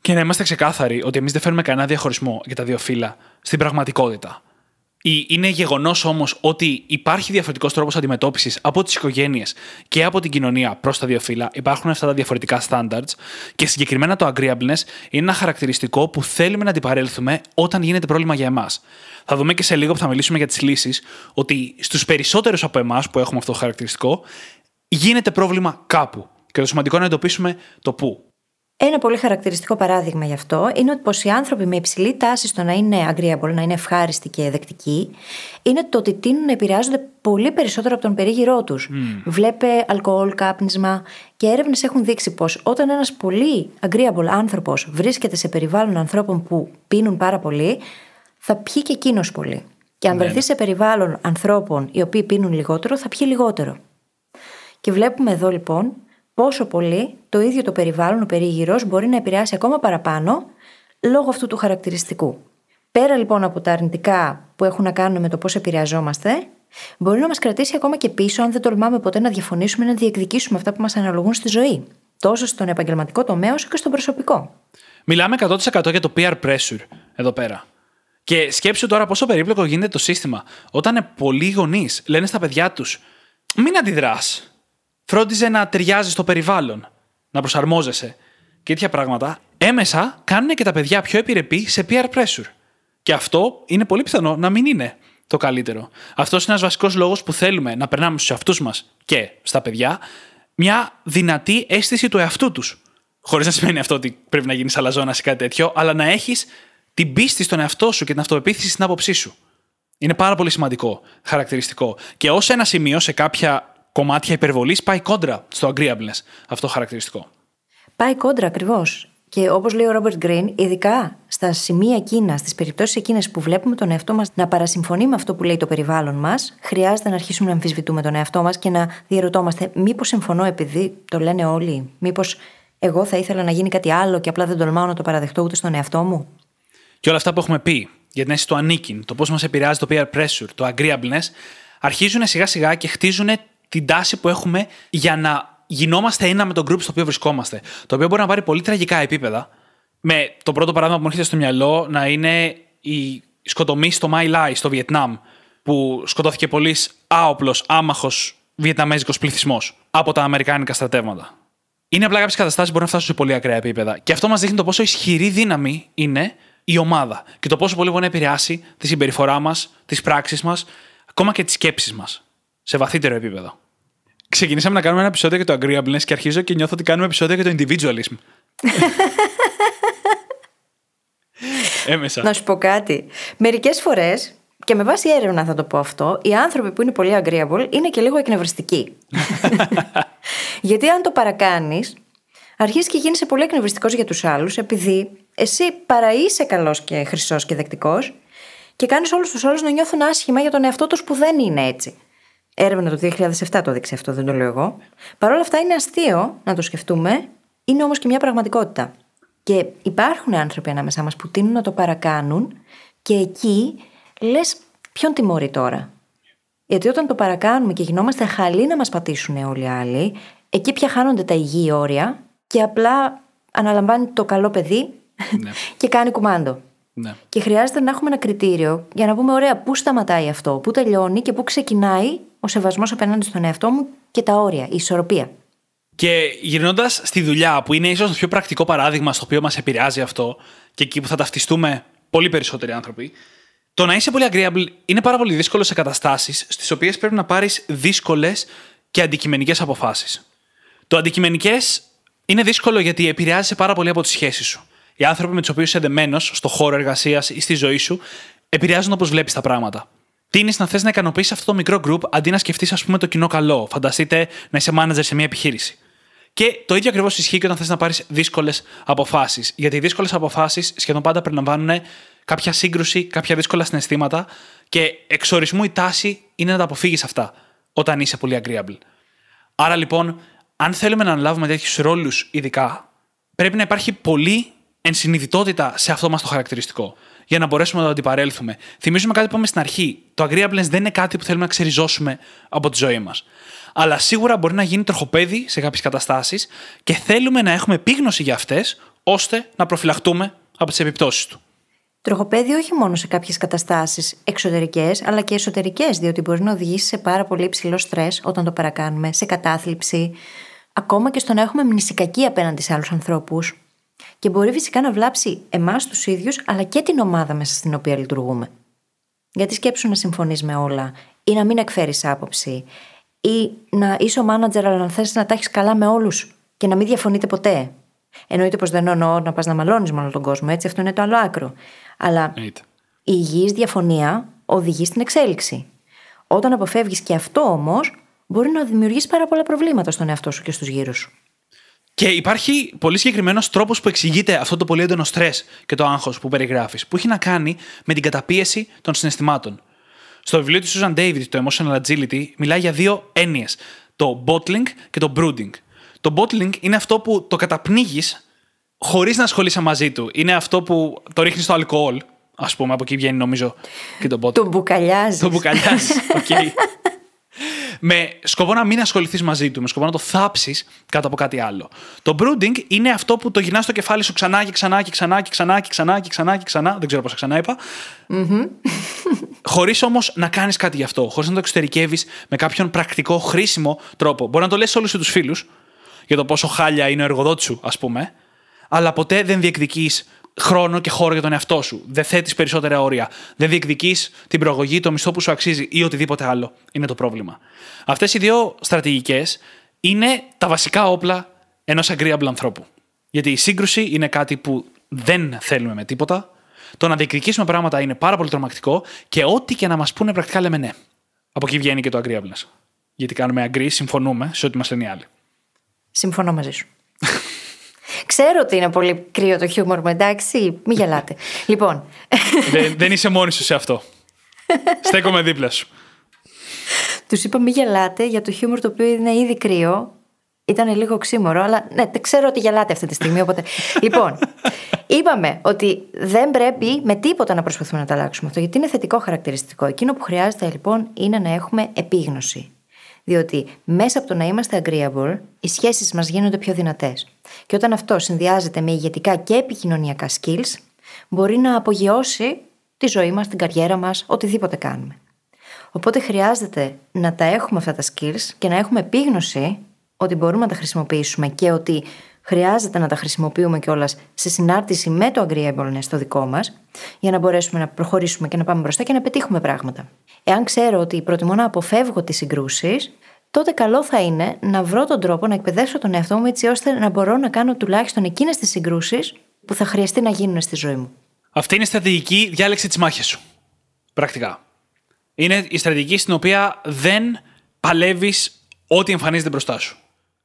Και να είμαστε ξεκάθαροι ότι εμείς δεν φέρνουμε κανένα διαχωρισμό για τα δύο φύλλα στην πραγματικότητα. Είναι γεγονός όμως ότι υπάρχει διαφορετικός τρόπος αντιμετώπισης από τις οικογένειες και από την κοινωνία προς τα δύο φύλλα. Υπάρχουν αυτά τα διαφορετικά standards και συγκεκριμένα το agreeableness είναι ένα χαρακτηριστικό που θέλουμε να αντιπαρέλθουμε όταν γίνεται πρόβλημα για εμάς. Θα δούμε και σε λίγο που θα μιλήσουμε για τις λύσεις ότι στους περισσότερους από εμάς που έχουμε αυτό το χαρακτηριστικό γίνεται πρόβλημα κάπου. Και το σημαντικό είναι να εντοπίσουμε το πού. Ένα πολύ χαρακτηριστικό παράδειγμα γι' αυτό είναι ότι πως οι άνθρωποι με υψηλή τάση στο να είναι agreeable, να είναι ευχάριστοι και δεκτικοί, είναι το ότι τείνουν να επηρεάζονται πολύ περισσότερο από τον περίγυρό τους. Mm. Βλέπε αλκοόλ, κάπνισμα και έρευνες έχουν δείξει πως όταν ένας πολύ agreeable άνθρωπος βρίσκεται σε περιβάλλον ανθρώπων που πίνουν πάρα πολύ, θα πιει και εκείνος πολύ. Και αν ναι. βρεθεί σε περιβάλλον ανθρώπων οι οποίοι πίνουν λιγότερο, θα πιει λιγότερο. Και βλέπουμε εδώ λοιπόν πόσο πολύ το ίδιο το περιβάλλον, ο περίγυρος, μπορεί να επηρεάσει ακόμα παραπάνω λόγω αυτού του χαρακτηριστικού. Πέρα λοιπόν από τα αρνητικά που έχουν να κάνουν με το πώς επηρεαζόμαστε, μπορεί να μας κρατήσει ακόμα και πίσω αν δεν τολμάμε ποτέ να διαφωνήσουμε ή να διεκδικήσουμε αυτά που μας αναλογούν στη ζωή. Τόσο στον επαγγελματικό τομέα όσο και στον προσωπικό. Μιλάμε 100% για το peer pressure εδώ πέρα. Και σκέψου τώρα πόσο περίπλοκο γίνεται το σύστημα. Όταν πολλοί γονείς λένε στα παιδιά τους, μην αντιδράς. Φρόντιζε να ταιριάζει στο περιβάλλον, να προσαρμόζεσαι και τέτοια πράγματα, έμεσα κάνουν και τα παιδιά πιο επιρρεπή σε peer pressure. Και αυτό είναι πολύ πιθανό να μην είναι το καλύτερο. Αυτός είναι ένας βασικός λόγος που θέλουμε να περνάμε στους εαυτούς μας και στα παιδιά μια δυνατή αίσθηση του εαυτού τους. Χωρίς να σημαίνει αυτό ότι πρέπει να γίνεις αλαζόνας ή κάτι τέτοιο, αλλά να έχεις την πίστη στον εαυτό σου και την αυτοπεποίθηση στην άποψή σου. Είναι πάρα πολύ σημαντικό, χαρακτηριστικό. Και ως ένα σημείο σε κάποια κομμάτια υπερβολής πάει κόντρα στο agreeableness αυτό χαρακτηριστικό. Πάει κόντρα ακριβώς. Και όπως λέει ο Ρόμπερτ Γκριν, ειδικά στα σημεία εκείνα, στις περιπτώσεις εκείνες που βλέπουμε τον εαυτό μας να παρασυμφωνεί με αυτό που λέει το περιβάλλον μας, χρειάζεται να αρχίσουμε να αμφισβητούμε τον εαυτό μας και να διαρωτόμαστε, μήπως συμφωνώ επειδή το λένε όλοι, μήπως εγώ θα ήθελα να γίνει κάτι άλλο και απλά δεν τολμάω να το παραδεχτώ ούτε στον εαυτό μου. Και όλα αυτά που έχουμε πει για την αίσθηση του ανήκειν, το πώς μας επηρεάζει το peer pressure, το agreeableness, αρχίζουν σιγά σιγά και χτίζουν την τάση που έχουμε για να γινόμαστε ένα με τον group στο οποίο βρισκόμαστε. Το οποίο μπορεί να πάρει πολύ τραγικά επίπεδα. Με το πρώτο παράδειγμα που μου έρχεται στο μυαλό να είναι η σκοτωμή στο My Lai στο Βιετνάμ, που σκοτώθηκε πολύς άοπλος, άμαχος βιετναμέζικος πληθυσμός από τα Αμερικάνικα στρατεύματα. Είναι απλά κάποιες καταστάσεις που μπορούν να φτάσουν σε πολύ ακραία επίπεδα. Και αυτό μας δείχνει το πόσο ισχυρή δύναμη είναι η ομάδα και το πόσο πολύ μπορεί να επηρεάσει τη συμπεριφορά μας, τις πράξεις μας, ακόμα και τις σκέψεις μας σε βαθύτερο επίπεδο. Ξεκινήσαμε να κάνουμε ένα επεισόδιο για το agreeableness και αρχίζω και νιώθω ότι κάνουμε επεισόδιο για το individualism. Έμεσα. Να σου πω κάτι. Μερικές φορές, και με βάση έρευνα θα το πω αυτό, οι άνθρωποι που είναι πολύ agreeable είναι και λίγο εκνευριστικοί. Γιατί αν το παρακάνεις, αρχίζεις και γίνεσαι πολύ εκνευριστικός για τους άλλους, επειδή εσύ παρά είσαι καλός και χρυσός και δεκτικός και κάνεις όλους τους άλλους να νιώθουν άσχημα για τον εαυτό τους που δεν είναι έτσι. Έρευνα το 2007 το έδειξε αυτό, δεν το λέω εγώ. Παρ' όλα αυτά είναι αστείο να το σκεφτούμε, είναι όμως και μια πραγματικότητα. Και υπάρχουν άνθρωποι ανάμεσά μας που τείνουν να το παρακάνουν και εκεί λες ποιον τιμωρεί τώρα; Γιατί όταν το παρακάνουμε και γινόμαστε χαλοί να μας πατήσουν όλοι οι άλλοι, εκεί πια χάνονται τα υγιή όρια και απλά αναλαμβάνει το καλό παιδί ναι. και κάνει κουμάντο. Ναι. Και χρειάζεται να έχουμε ένα κριτήριο για να πούμε: Ωραία, πού σταματάει αυτό, πού τελειώνει και πού ξεκινάει ο σεβασμός απέναντι στον εαυτό μου και τα όρια, η ισορροπία. Και γυρνώντας στη δουλειά, που είναι ίσως το πιο πρακτικό παράδειγμα στο οποίο μας επηρεάζει αυτό και εκεί που θα ταυτιστούμε πολύ περισσότεροι άνθρωποι, το να είσαι πολύ agreeable είναι πάρα πολύ δύσκολο σε καταστάσεις στις οποίες πρέπει να πάρεις δύσκολες και αντικειμενικές αποφάσεις. Το αντικειμενικές είναι δύσκολο γιατί επηρεάζει πάρα πολύ από τις σχέσεις σου. Οι άνθρωποι με τους οποίους είσαι δεμένο στο χώρο εργασίας ή στη ζωή σου επηρεάζουν όπως βλέπεις τα πράγματα. Τίνει να θες να ικανοποιήσεις αυτό το μικρό group αντί να σκεφτείς, ας πούμε, το κοινό καλό. Φανταστείτε να είσαι manager σε μια επιχείρηση. Και το ίδιο ακριβώς ισχύει και όταν θες να πάρεις δύσκολες αποφάσεις. Γιατί οι δύσκολες αποφάσεις σχεδόν πάντα περιλαμβάνουν κάποια σύγκρουση, κάποια δύσκολα συναισθήματα και εξορισμού η τάση είναι να τα αποφύγεις αυτά όταν είσαι πολύ agreeable. Άρα λοιπόν, αν θέλουμε να αναλάβουμε τέτοιους ρόλους ειδικά, πρέπει να υπάρχει πολύ ενσυνειδητότητα σε αυτό μας το χαρακτηριστικό για να μπορέσουμε να το αντιπαρέλθουμε. Θυμίζουμε κάτι που είπαμε στην αρχή. Το agreeableness δεν είναι κάτι που θέλουμε να ξεριζώσουμε από τη ζωή μας. Αλλά σίγουρα μπορεί να γίνει τροχοπέδι σε κάποιες καταστάσεις και θέλουμε να έχουμε επίγνωση για αυτές, ώστε να προφυλαχτούμε από τις επιπτώσεις του. Τροχοπέδι όχι μόνο σε κάποιες καταστάσεις εξωτερικές, αλλά και εσωτερικές, διότι μπορεί να οδηγήσει σε πάρα πολύ υψηλό στρες όταν το παρακάνουμε, σε κατάθλιψη, ακόμα και στο να έχουμε μνησικακή απέναντι σε άλλους ανθρώπους, και μπορεί φυσικά να βλάψει εμάς τους ίδιους, αλλά και την ομάδα μέσα στην οποία λειτουργούμε. Γιατί σκέψου να συμφωνείς με όλα, ή να μην εκφέρεις άποψη, ή να είσαι ο μάνατζερ, αλλά να θες να τα έχεις καλά με όλους και να μην διαφωνείτε ποτέ. Εννοείται πως δεν εννοώ να πας να μαλώνεις με όλο τον κόσμο, έτσι, αυτό είναι το άλλο άκρο. Αλλά η υγιής διαφωνία οδηγεί στην εξέλιξη. Όταν αποφεύγεις και αυτό όμως, μπορεί να δημιουργήσει πάρα πολλά προβλήματα στον εαυτό σου και στους γύρους σου. Και υπάρχει πολύ συγκεκριμένος τρόπος που εξηγείται αυτό το πολύ έντονο στρες και το άγχος που περιγράφεις, που έχει να κάνει με την καταπίεση των συναισθημάτων. Στο βιβλίο της Susan David, το Emotional Agility, μιλάει για δύο έννοιες. Το bottling και το brooding. Το bottling είναι αυτό που το καταπνίγεις χωρίς να ασχολείσαι μαζί του. Είναι αυτό που το ρίχνεις στο αλκοόλ, ας πούμε, από εκεί βγαίνει νομίζω και το bottling. Το μπουκαλιάζεις. Το μπουκαλιάζεις. Okay. Με σκοπό να μην ασχοληθείς μαζί του, με σκοπό να το θάψεις κάτω από κάτι άλλο. Το brooding είναι αυτό που το γυρνάς στο κεφάλι σου ξανά και ξανά και ξανά και ξανά και ξανά και ξανά και ξανά. Δεν ξέρω πώς ξανά είπα. Mm-hmm. Χωρίς όμως να κάνεις κάτι γι' αυτό, χωρίς να το εξωτερικεύεις με κάποιον πρακτικό, χρήσιμο τρόπο. Μπορεί να το λες όλους τους φίλους για το πόσο χάλια είναι ο εργοδότης σου, ας πούμε, αλλά ποτέ δεν διεκδικείς χρόνο και χώρο για τον εαυτό σου. Δεν θέτεις περισσότερα όρια. Δεν διεκδικείς την προαγωγή, το μισθό που σου αξίζει ή οτιδήποτε άλλο. Είναι το πρόβλημα. Αυτές οι δύο στρατηγικές είναι τα βασικά όπλα ενός agreeable ανθρώπου. Γιατί η σύγκρουση είναι κάτι που δεν θέλουμε με τίποτα. Το να διεκδικήσουμε πράγματα είναι πάρα πολύ τρομακτικό και ό,τι και να μας πούνε πρακτικά λέμε ναι. Από εκεί βγαίνει και το agreeableness. Γιατί κάνουμε agree, συμφωνούμε σε ό,τι μας λένε οι άλλοι. Συμφωνώ μαζί σου. Ξέρω ότι είναι πολύ κρύο το χιούμορ μου, εντάξει, μην γελάτε. λοιπόν. δεν, δεν είσαι μόνη σου σε αυτό. Στέκομαι δίπλα σου. Τους είπα μην γελάτε για το χιούμορ το οποίο είναι ήδη κρύο. Ήταν λίγο οξύμορο, αλλά ναι, ξέρω ότι γελάτε αυτή τη στιγμή. Οπότε... λοιπόν, είπαμε ότι δεν πρέπει με τίποτα να προσπαθούμε να τα αλλάξουμε αυτό, γιατί είναι θετικό χαρακτηριστικό. Εκείνο που χρειάζεται λοιπόν είναι να έχουμε επίγνωση. Διότι μέσα από το να είμαστε agreeable, οι σχέσεις μας γίνονται πιο δυνατές. Και όταν αυτό συνδυάζεται με ηγετικά και επικοινωνιακά skills, μπορεί να απογειώσει τη ζωή μας, την καριέρα μας, οτιδήποτε κάνουμε. Οπότε χρειάζεται να τα έχουμε αυτά τα skills και να έχουμε επίγνωση ότι μπορούμε να τα χρησιμοποιήσουμε και ότι χρειάζεται να τα χρησιμοποιούμε κιόλας σε συνάρτηση με το agreeableness στο δικό μας, για να μπορέσουμε να προχωρήσουμε και να πάμε μπροστά και να πετύχουμε πράγματα. Εάν ξέρω ότι προτιμώ να αποφεύγω τις συγκρούσεις, τότε καλό θα είναι να βρω τον τρόπο να εκπαιδεύσω τον εαυτό μου έτσι ώστε να μπορώ να κάνω τουλάχιστον εκείνες τις συγκρούσεις που θα χρειαστεί να γίνουν στη ζωή μου. Αυτή είναι η στρατηγική διάλεξη της μάχης σου. Πρακτικά. Είναι η στρατηγική στην οποία δεν παλεύεις ό,τι εμφανίζεται μπροστά σου.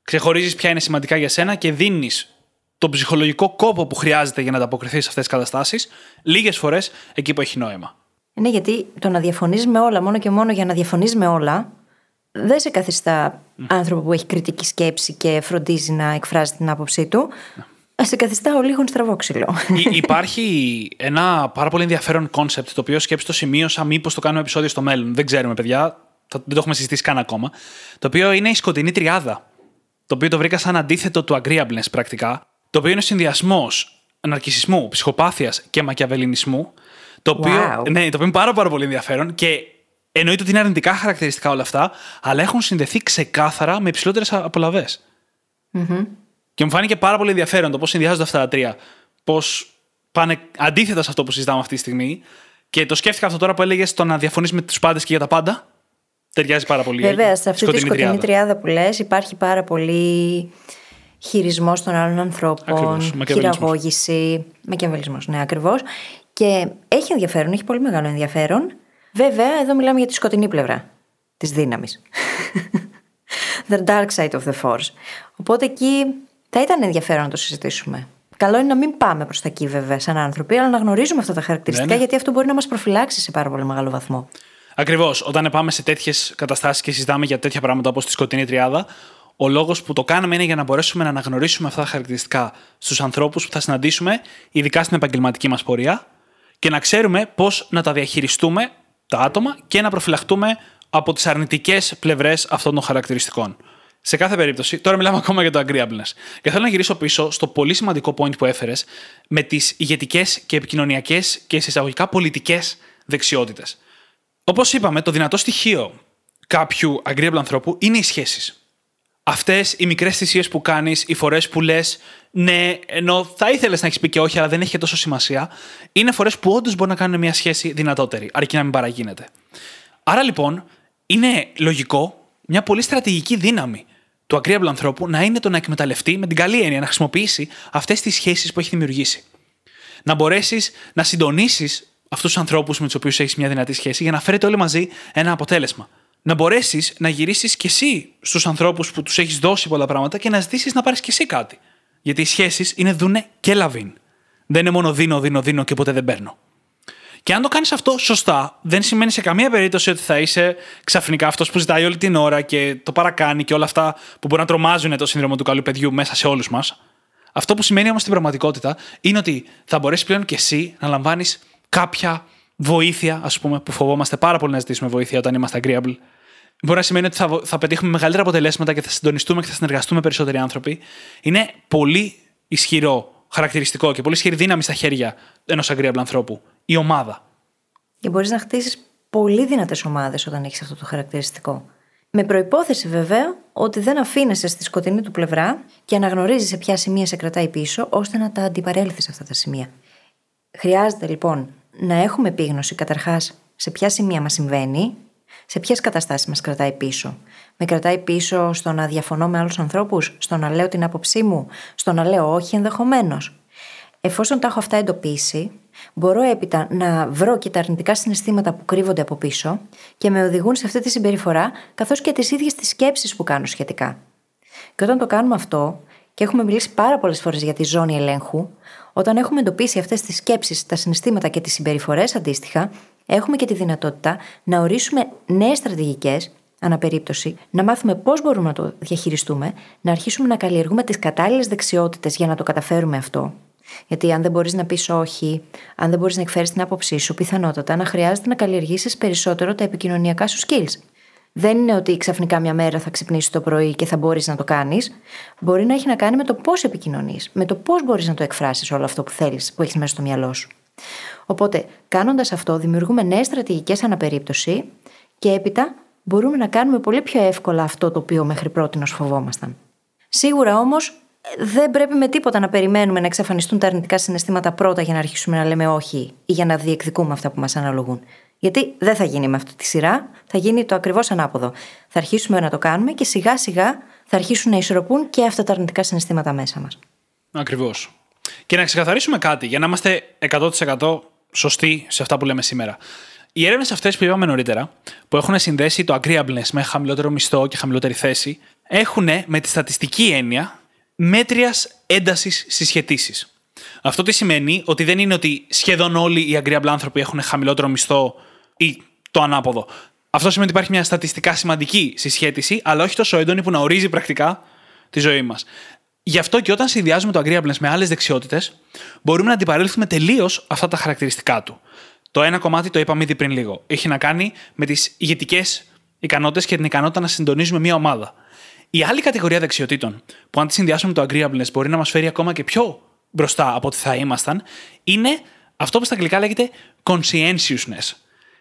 Ξεχωρίζεις ποια είναι σημαντικά για σένα και δίνεις τον ψυχολογικό κόπο που χρειάζεται για να ανταποκριθείς σε αυτές τις καταστάσεις, λίγες φορές εκεί που έχει νόημα. Ναι, γιατί το να διαφωνείς με όλα, μόνο και μόνο για να διαφωνείς με όλα, δεν σε καθιστά άνθρωπο που έχει κριτική σκέψη και φροντίζει να εκφράζει την άποψή του. Σε καθιστά ο λίγο στραβόξυλο. Υπάρχει ένα πάρα πολύ ενδιαφέρον concept το οποίο σκέψη το σημείωσα. Μήπως το κάνουμε επεισόδιο στο μέλλον. Δεν ξέρουμε, παιδιά. Δεν το έχουμε συζητήσει καν ακόμα. Το οποίο είναι η σκοτεινή τριάδα. Το οποίο το βρήκα σαν αντίθετο του agreeableness πρακτικά. Το οποίο είναι ο συνδυασμός ναρκισσισμού, ψυχοπάθειας και μακιαβελινισμού. Το οποίο, ναι, το οποίο είναι πάρα, πάρα πολύ ενδιαφέρον και εννοείται ότι είναι αρνητικά χαρακτηριστικά όλα αυτά, αλλά έχουν συνδεθεί ξεκάθαρα με υψηλότερες απολαβές. Mm-hmm. Και μου φάνηκε πάρα πολύ ενδιαφέρον το πώς συνδυάζονται αυτά τα τρία. Πώς πάνε αντίθετα σε αυτό που συζητάμε αυτή τη στιγμή. Και το σκέφτηκα αυτό τώρα που έλεγες το να διαφωνείς με τους πάντες και για τα πάντα. Ταιριάζει πάρα πολύ. Βέβαια, σε αυτή τη σκοτεινή τριάδα. τριάδα που λες, υπάρχει πάρα πολύ χειρισμός των άλλων ανθρώπων, χειραγώγηση. Μακιαβελισμό, ναι, ακριβώς. Και έχει ενδιαφέρον, έχει πολύ μεγάλο ενδιαφέρον. Βέβαια, εδώ μιλάμε για τη σκοτεινή πλευρά της δύναμης. The dark side of the force. Οπότε εκεί θα ήταν ενδιαφέρον να το συζητήσουμε. Καλό είναι να μην πάμε προς τα εκεί, βέβαια, σαν άνθρωποι, αλλά να γνωρίζουμε αυτά τα χαρακτηριστικά, ναι, ναι. γιατί αυτό μπορεί να μας προφυλάξει σε πάρα πολύ μεγάλο βαθμό. Ακριβώς. Όταν πάμε σε τέτοιες καταστάσεις και συζητάμε για τέτοια πράγματα όπως τη σκοτεινή τριάδα, ο λόγος που το κάνουμε είναι για να μπορέσουμε να αναγνωρίσουμε αυτά τα χαρακτηριστικά στους ανθρώπους που θα συναντήσουμε, ειδικά στην επαγγελματική μας πορεία, και να ξέρουμε πώς να τα διαχειριστούμε τα άτομα και να προφυλαχτούμε από τις αρνητικές πλευρές αυτών των χαρακτηριστικών. Σε κάθε περίπτωση, τώρα μιλάμε ακόμα για το agreeableness. Και θέλω να γυρίσω πίσω στο πολύ σημαντικό point που έφερες με τις ηγετικές και επικοινωνιακές και συσταγωγικά πολιτικές δεξιότητες. Όπως είπαμε, το δυνατό στοιχείο κάποιου agreeable ανθρώπου είναι οι σχέσεις. Αυτές οι μικρές θυσίες που κάνεις, οι φορές που λες, ναι, ενώ θα ήθελες να έχεις πει και όχι, αλλά δεν έχει και τόσο σημασία, είναι φορές που όντως μπορεί να κάνουν μια σχέση δυνατότερη, αρκεί να μην παραγίνεται. Άρα λοιπόν, είναι λογικό μια πολύ στρατηγική δύναμη του agreeable ανθρώπου να είναι το να εκμεταλλευτεί με την καλή έννοια, να χρησιμοποιήσει αυτές τις σχέσεις που έχει δημιουργήσει. Να μπορέσεις να συντονίσεις αυτούς τους ανθρώπους με τους οποίους έχεις μια δυνατή σχέση για να φέρετε όλοι μαζί ένα αποτέλεσμα. Να μπορέσεις να γυρίσεις κι εσύ στους ανθρώπους που τους έχεις δώσει πολλά πράγματα και να ζητήσεις να πάρεις κι εσύ κάτι. Γιατί οι σχέσεις είναι δούνε και λαβίν. Δεν είναι μόνο δίνω, δίνω, δίνω και ποτέ δεν παίρνω. Και αν το κάνεις αυτό σωστά, δεν σημαίνει σε καμία περίπτωση ότι θα είσαι ξαφνικά αυτός που ζητάει όλη την ώρα και το παρακάνει και όλα αυτά που μπορεί να τρομάζουν το σύνδρομο του καλού παιδιού μέσα σε όλους μας. Αυτό που σημαίνει όμως στην πραγματικότητα είναι ότι θα μπορέσεις πλέον και εσύ να λαμβάνεις κάποια βοήθεια, ας πούμε, που φοβόμαστε πάρα πολύ να ζητήσουμε βοήθεια όταν είμαστε agreeable. Μπορεί να σημαίνει ότι θα, θα πετύχουμε μεγαλύτερα αποτελέσματα και θα συντονιστούμε και θα συνεργαστούμε περισσότεροι άνθρωποι. Είναι πολύ ισχυρό χαρακτηριστικό και πολύ ισχυρή δύναμη στα χέρια ενός agreeable ανθρώπου η ομάδα. Και μπορείς να χτίσεις πολύ δυνατές ομάδες όταν έχεις αυτό το χαρακτηριστικό. Με προπόθεση βέβαια ότι δεν αφήνεσαι στη σκοτεινή του πλευρά και αναγνωρίζεις σε ποια σημεία σε κρατάει πίσω, ώστε να τα αντιπαρέλθεις αυτά τα σημεία. Χρειάζεται λοιπόν να έχουμε επίγνωση καταρχάς σε ποια σημεία μας συμβαίνει, σε ποιες καταστάσεις μας κρατάει πίσω. Με κρατάει πίσω στο να διαφωνώ με άλλους ανθρώπους, στο να λέω την άποψή μου, στο να λέω όχι ενδεχομένως. Εφόσον τα έχω αυτά εντοπίσει, μπορώ έπειτα να βρω και τα αρνητικά συναισθήματα που κρύβονται από πίσω και με οδηγούν σε αυτή τη συμπεριφορά, καθώς και τις ίδιες τις σκέψεις που κάνω σχετικά. Και όταν το κάνουμε αυτό, και έχουμε μιλήσει πάρα πολλές φορές για τη ζώνη ελέγχου, όταν έχουμε εντοπίσει αυτές τις σκέψεις, τα συναισθήματα και τις συμπεριφορές αντίστοιχα, έχουμε και τη δυνατότητα να ορίσουμε νέες στρατηγικές αναπερίπτωση, να μάθουμε πώς μπορούμε να το διαχειριστούμε, να αρχίσουμε να καλλιεργούμε τις κατάλληλες δεξιότητες για να το καταφέρουμε αυτό γιατί αν δεν μπορείς να πεις όχι, αν δεν μπορείς να εκφέρεις την άποψή σου, πιθανότατα να χρειάζεται να καλλιεργήσεις περισσότερο τα επικοινωνιακά σου skills. Δεν είναι ότι ξαφνικά μια μέρα θα ξυπνήσεις το πρωί και θα μπορείς να το κάνεις. Μπορεί να έχει να κάνει με το πώς επικοινωνείς, με το πώς μπορείς να το εκφράσεις όλο αυτό που θέλεις, που έχεις μέσα στο μυαλό σου. Οπότε, κάνοντας αυτό, δημιουργούμε νέες στρατηγικές αναπερίπτωση και έπειτα μπορούμε να κάνουμε πολύ πιο εύκολα αυτό το οποίο μέχρι πρώτη φοβόμασταν. Σίγουρα όμως δεν πρέπει με τίποτα να περιμένουμε να εξαφανιστούν τα αρνητικά συναισθήματα πρώτα για να αρχίσουμε να λέμε όχι ή για να διεκδικούμε αυτά που μας αναλογούν. Γιατί δεν θα γίνει με αυτή τη σειρά, θα γίνει το ακριβώς ανάποδο. Θα αρχίσουμε να το κάνουμε και σιγά σιγά θα αρχίσουν να ισορροπούν και αυτά τα αρνητικά συναισθήματα μέσα μας. Ακριβώς. Και να ξεκαθαρίσουμε κάτι για να είμαστε 100% σωστοί σε αυτά που λέμε σήμερα. Οι έρευνες αυτές που είπαμε νωρίτερα, που έχουν συνδέσει το agreeableness με χαμηλότερο μισθό και χαμηλότερη θέση, έχουν με τη στατιστική έννοια μέτριας έντασης συσχετήσεις. Αυτό τι σημαίνει; Ότι δεν είναι ότι σχεδόν όλοι οι agreeable άνθρωποι έχουν χαμηλότερο μισθό ή το ανάποδο. Αυτό σημαίνει ότι υπάρχει μια στατιστικά σημαντική συσχέτιση, αλλά όχι τόσο έντονη που να ορίζει πρακτικά τη ζωή μας. Γι' αυτό και όταν συνδυάζουμε το agreeableness με άλλες δεξιότητες, μπορούμε να αντιπαρέλθουμε τελείως αυτά τα χαρακτηριστικά του. Το ένα κομμάτι το είπαμε ήδη πριν λίγο. Έχει να κάνει με τις ηγετικές ικανότητες και την ικανότητα να συντονίζουμε μια ομάδα. Η άλλη κατηγορία δεξιοτήτων, που αν τη συνδυάσουμε με το agreeableness μπορεί να μας φέρει ακόμα και πιο μπροστά από ό,τι θα ήμασταν, είναι αυτό που στα αγγλικά λέγεται conscientiousness.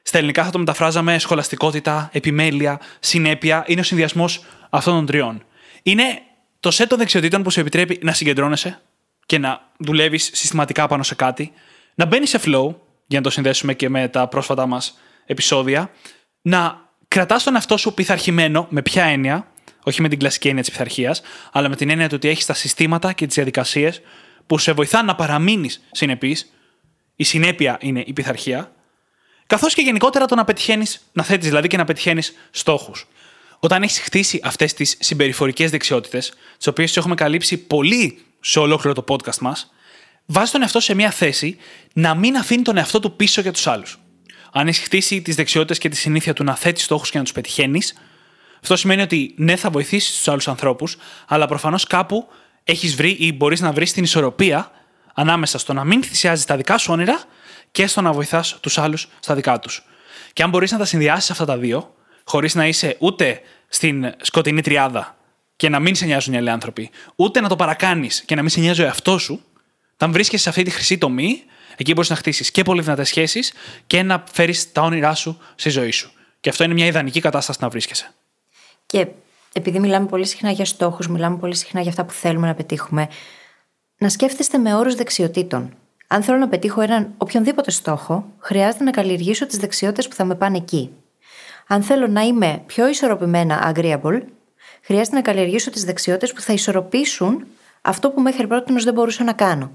Στα ελληνικά θα το μεταφράζαμε σχολαστικότητα, επιμέλεια, συνέπεια. Είναι ο συνδυασμός αυτών των τριών. Είναι το σετ των δεξιοτήτων που σου επιτρέπει να συγκεντρώνεσαι και να δουλεύεις συστηματικά πάνω σε κάτι, να μπαίνεις σε flow, για να το συνδέσουμε και με τα πρόσφατά μας επεισόδια, να κρατάς τον εαυτό σου πειθαρχημένο, με ποια έννοια, όχι με την κλασική έννοια της πειθαρχίας, αλλά με την έννοια του ότι έχεις τα συστήματα και τις διαδικασίες που σε βοηθά να παραμείνεις συνεπής. Η συνέπεια είναι η πειθαρχία. Καθώς και γενικότερα το να πετυχαίνεις, να θέτεις δηλαδή και να πετυχαίνεις στόχους. Όταν έχεις χτίσει αυτές τις συμπεριφορικές δεξιότητες, τις οποίες έχουμε καλύψει πολύ σε ολόκληρο το podcast μας, βάζεις τον εαυτό σε μια θέση να μην αφήνει τον εαυτό του πίσω για τους άλλους. Αν έχεις χτίσει τις δεξιότητες και τη συνήθεια του να θέτεις στόχους και να τους πετυχαίνεις, αυτό σημαίνει ότι ναι, θα βοηθήσεις τους άλλους ανθρώπους, αλλά προφανώς κάπου έχεις βρει ή μπορείς να βρεις την ισορροπία ανάμεσα στο να μην θυσιάζεις τα δικά σου όνειρα και στο να βοηθάς τους άλλους στα δικά τους. Και αν μπορείς να τα συνδυάσεις αυτά τα δύο, χωρίς να είσαι ούτε στην σκοτεινή τριάδα και να μην σε νοιάζουν οι άλλοι άνθρωποι, ούτε να το παρακάνεις και να μην σε νοιάζει ο εαυτός σου, όταν βρίσκεσαι σε αυτή τη χρυσή τομή, εκεί μπορείς να χτίσεις και πολύ δυνατές σχέσεις και να φέρεις τα όνειρά σου στη ζωή σου. Και αυτό είναι μια ιδανική κατάσταση να βρίσκεσαι. Και επειδή μιλάμε πολύ συχνά για στόχους, μιλάμε πολύ συχνά για αυτά που θέλουμε να πετύχουμε, να σκέφτεστε με όρους δεξιοτήτων. Αν θέλω να πετύχω έναν οποιονδήποτε στόχο, χρειάζεται να καλλιεργήσω τις δεξιότητες που θα με πάνε εκεί. Αν θέλω να είμαι πιο ισορροπημένα agreeable, χρειάζεται να καλλιεργήσω τις δεξιότητες που θα ισορροπήσουν αυτό που μέχρι πρώτη δεν μπορούσα να κάνω.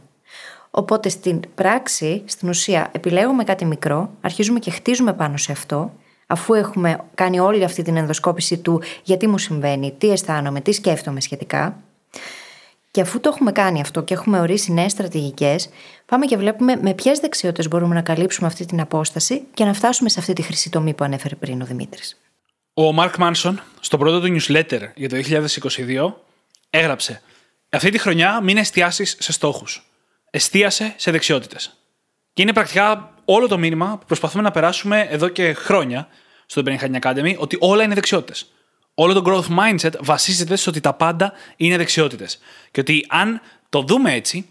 Οπότε στην πράξη, στην ουσία, επιλέγουμε κάτι μικρό, αρχίζουμε και χτίζουμε πάνω σε αυτό, αφού έχουμε κάνει όλη αυτή την ενδοσκόπηση του γιατί μου συμβαίνει, τι αισθάνομαι, τι σκέφτομαι σχετικά. Και αφού το έχουμε κάνει αυτό και έχουμε ορίσει νέες στρατηγικές, πάμε και βλέπουμε με ποιες δεξιότητες μπορούμε να καλύψουμε αυτή την απόσταση και να φτάσουμε σε αυτή τη χρυσή τομή που ανέφερε πριν ο Δημήτρης. Ο Μαρκ Μάνσον, στο πρώτο του newsletter για το 2022, έγραψε: Αυτή τη χρονιά μην εστιάσεις σε στόχους. Εστίασε σε δεξιότητες. Και είναι πρακτικά όλο το μήνυμα που προσπαθούμε να περάσουμε εδώ και χρόνια στο Brain Hacking Academy ότι όλα είναι δεξιότητες όλο το growth mindset βασίζεται στο ότι τα πάντα είναι δεξιότητες. Και ότι αν το δούμε έτσι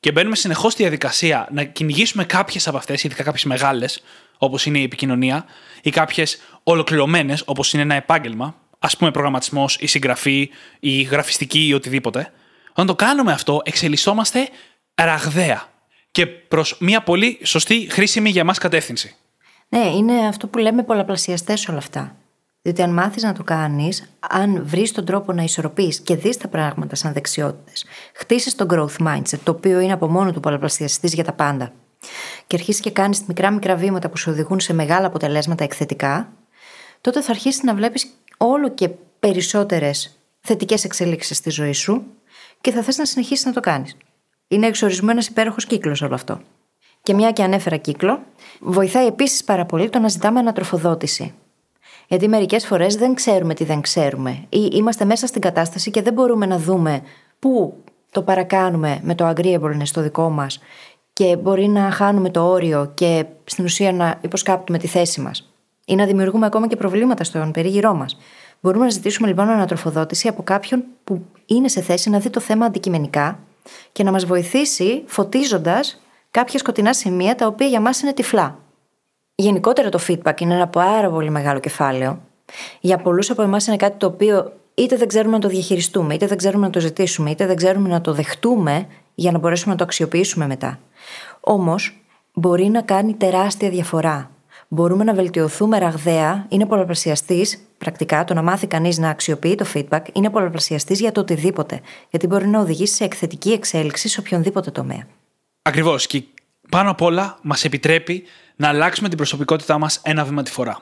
και μπαίνουμε συνεχώς στη διαδικασία να κυνηγήσουμε κάποιες από αυτές, ειδικά κάποιες μεγάλες, όπως είναι η επικοινωνία, ή κάποιες ολοκληρωμένες, όπως είναι ένα επάγγελμα, ας πούμε προγραμματισμός ή συγγραφή ή γραφιστική ή οτιδήποτε, όταν το κάνουμε αυτό, εξελισσόμαστε ραγδαία και προς μια πολύ σωστή, χρήσιμη για εμά κατεύθυνση. Ναι, είναι αυτό που λέμε πολλαπλασιαστές όλα αυτά. Διότι αν μάθεις να το κάνεις, αν βρεις τον τρόπο να ισορροπείς και δεις τα πράγματα σαν δεξιότητες, χτίσει το growth mindset, το οποίο είναι από μόνο του πολλαπλασιαστής για τα πάντα, και αρχίσεις και κάνεις μικρά μικρά βήματα που σου οδηγούν σε μεγάλα αποτελέσματα εκθετικά, τότε θα αρχίσεις να βλέπεις όλο και περισσότερες θετικές εξελίξεις στη ζωή σου και θα θες να συνεχίσεις να το κάνεις. Είναι εξορισμό ένα υπέροχος κύκλος όλο αυτό. Και μια και ανέφερα κύκλο, βοηθάει επίσης πάρα πολύ το να ζητάμε ανατροφοδότηση. Γιατί μερικές φορές δεν ξέρουμε τι δεν ξέρουμε, ή είμαστε μέσα στην κατάσταση και δεν μπορούμε να δούμε πού το παρακάνουμε με το agreeableness στο δικό μας και μπορεί να χάνουμε το όριο και στην ουσία να υποσκάπτουμε τη θέση μας ή να δημιουργούμε ακόμα και προβλήματα στον περίγυρό μας. Μπορούμε να ζητήσουμε λοιπόν ανατροφοδότηση από κάποιον που είναι σε θέση να δει το θέμα αντικειμενικά και να μας βοηθήσει φωτίζοντας κάποια σκοτεινά σημεία τα οποία για μας είναι τυφλά. Γενικότερα το feedback είναι ένα πάρα πολύ μεγάλο κεφάλαιο. Για πολλούς από εμάς είναι κάτι το οποίο είτε δεν ξέρουμε να το διαχειριστούμε, είτε δεν ξέρουμε να το ζητήσουμε, είτε δεν ξέρουμε να το δεχτούμε για να μπορέσουμε να το αξιοποιήσουμε μετά. Όμως, μπορεί να κάνει τεράστια διαφορά. Μπορούμε να βελτιωθούμε ραγδαία, είναι πολλαπλασιαστής, πρακτικά το να μάθει κανείς να αξιοποιεί το feedback, είναι πολλαπλασιαστής για το οτιδήποτε. Γιατί μπορεί να οδηγήσει σε εκθετική εξέλιξη σε οποιονδήποτε τομέα. Ακριβώς. Και πάνω απ' όλα μας επιτρέπει να αλλάξουμε την προσωπικότητά μας ένα βήμα τη φορά.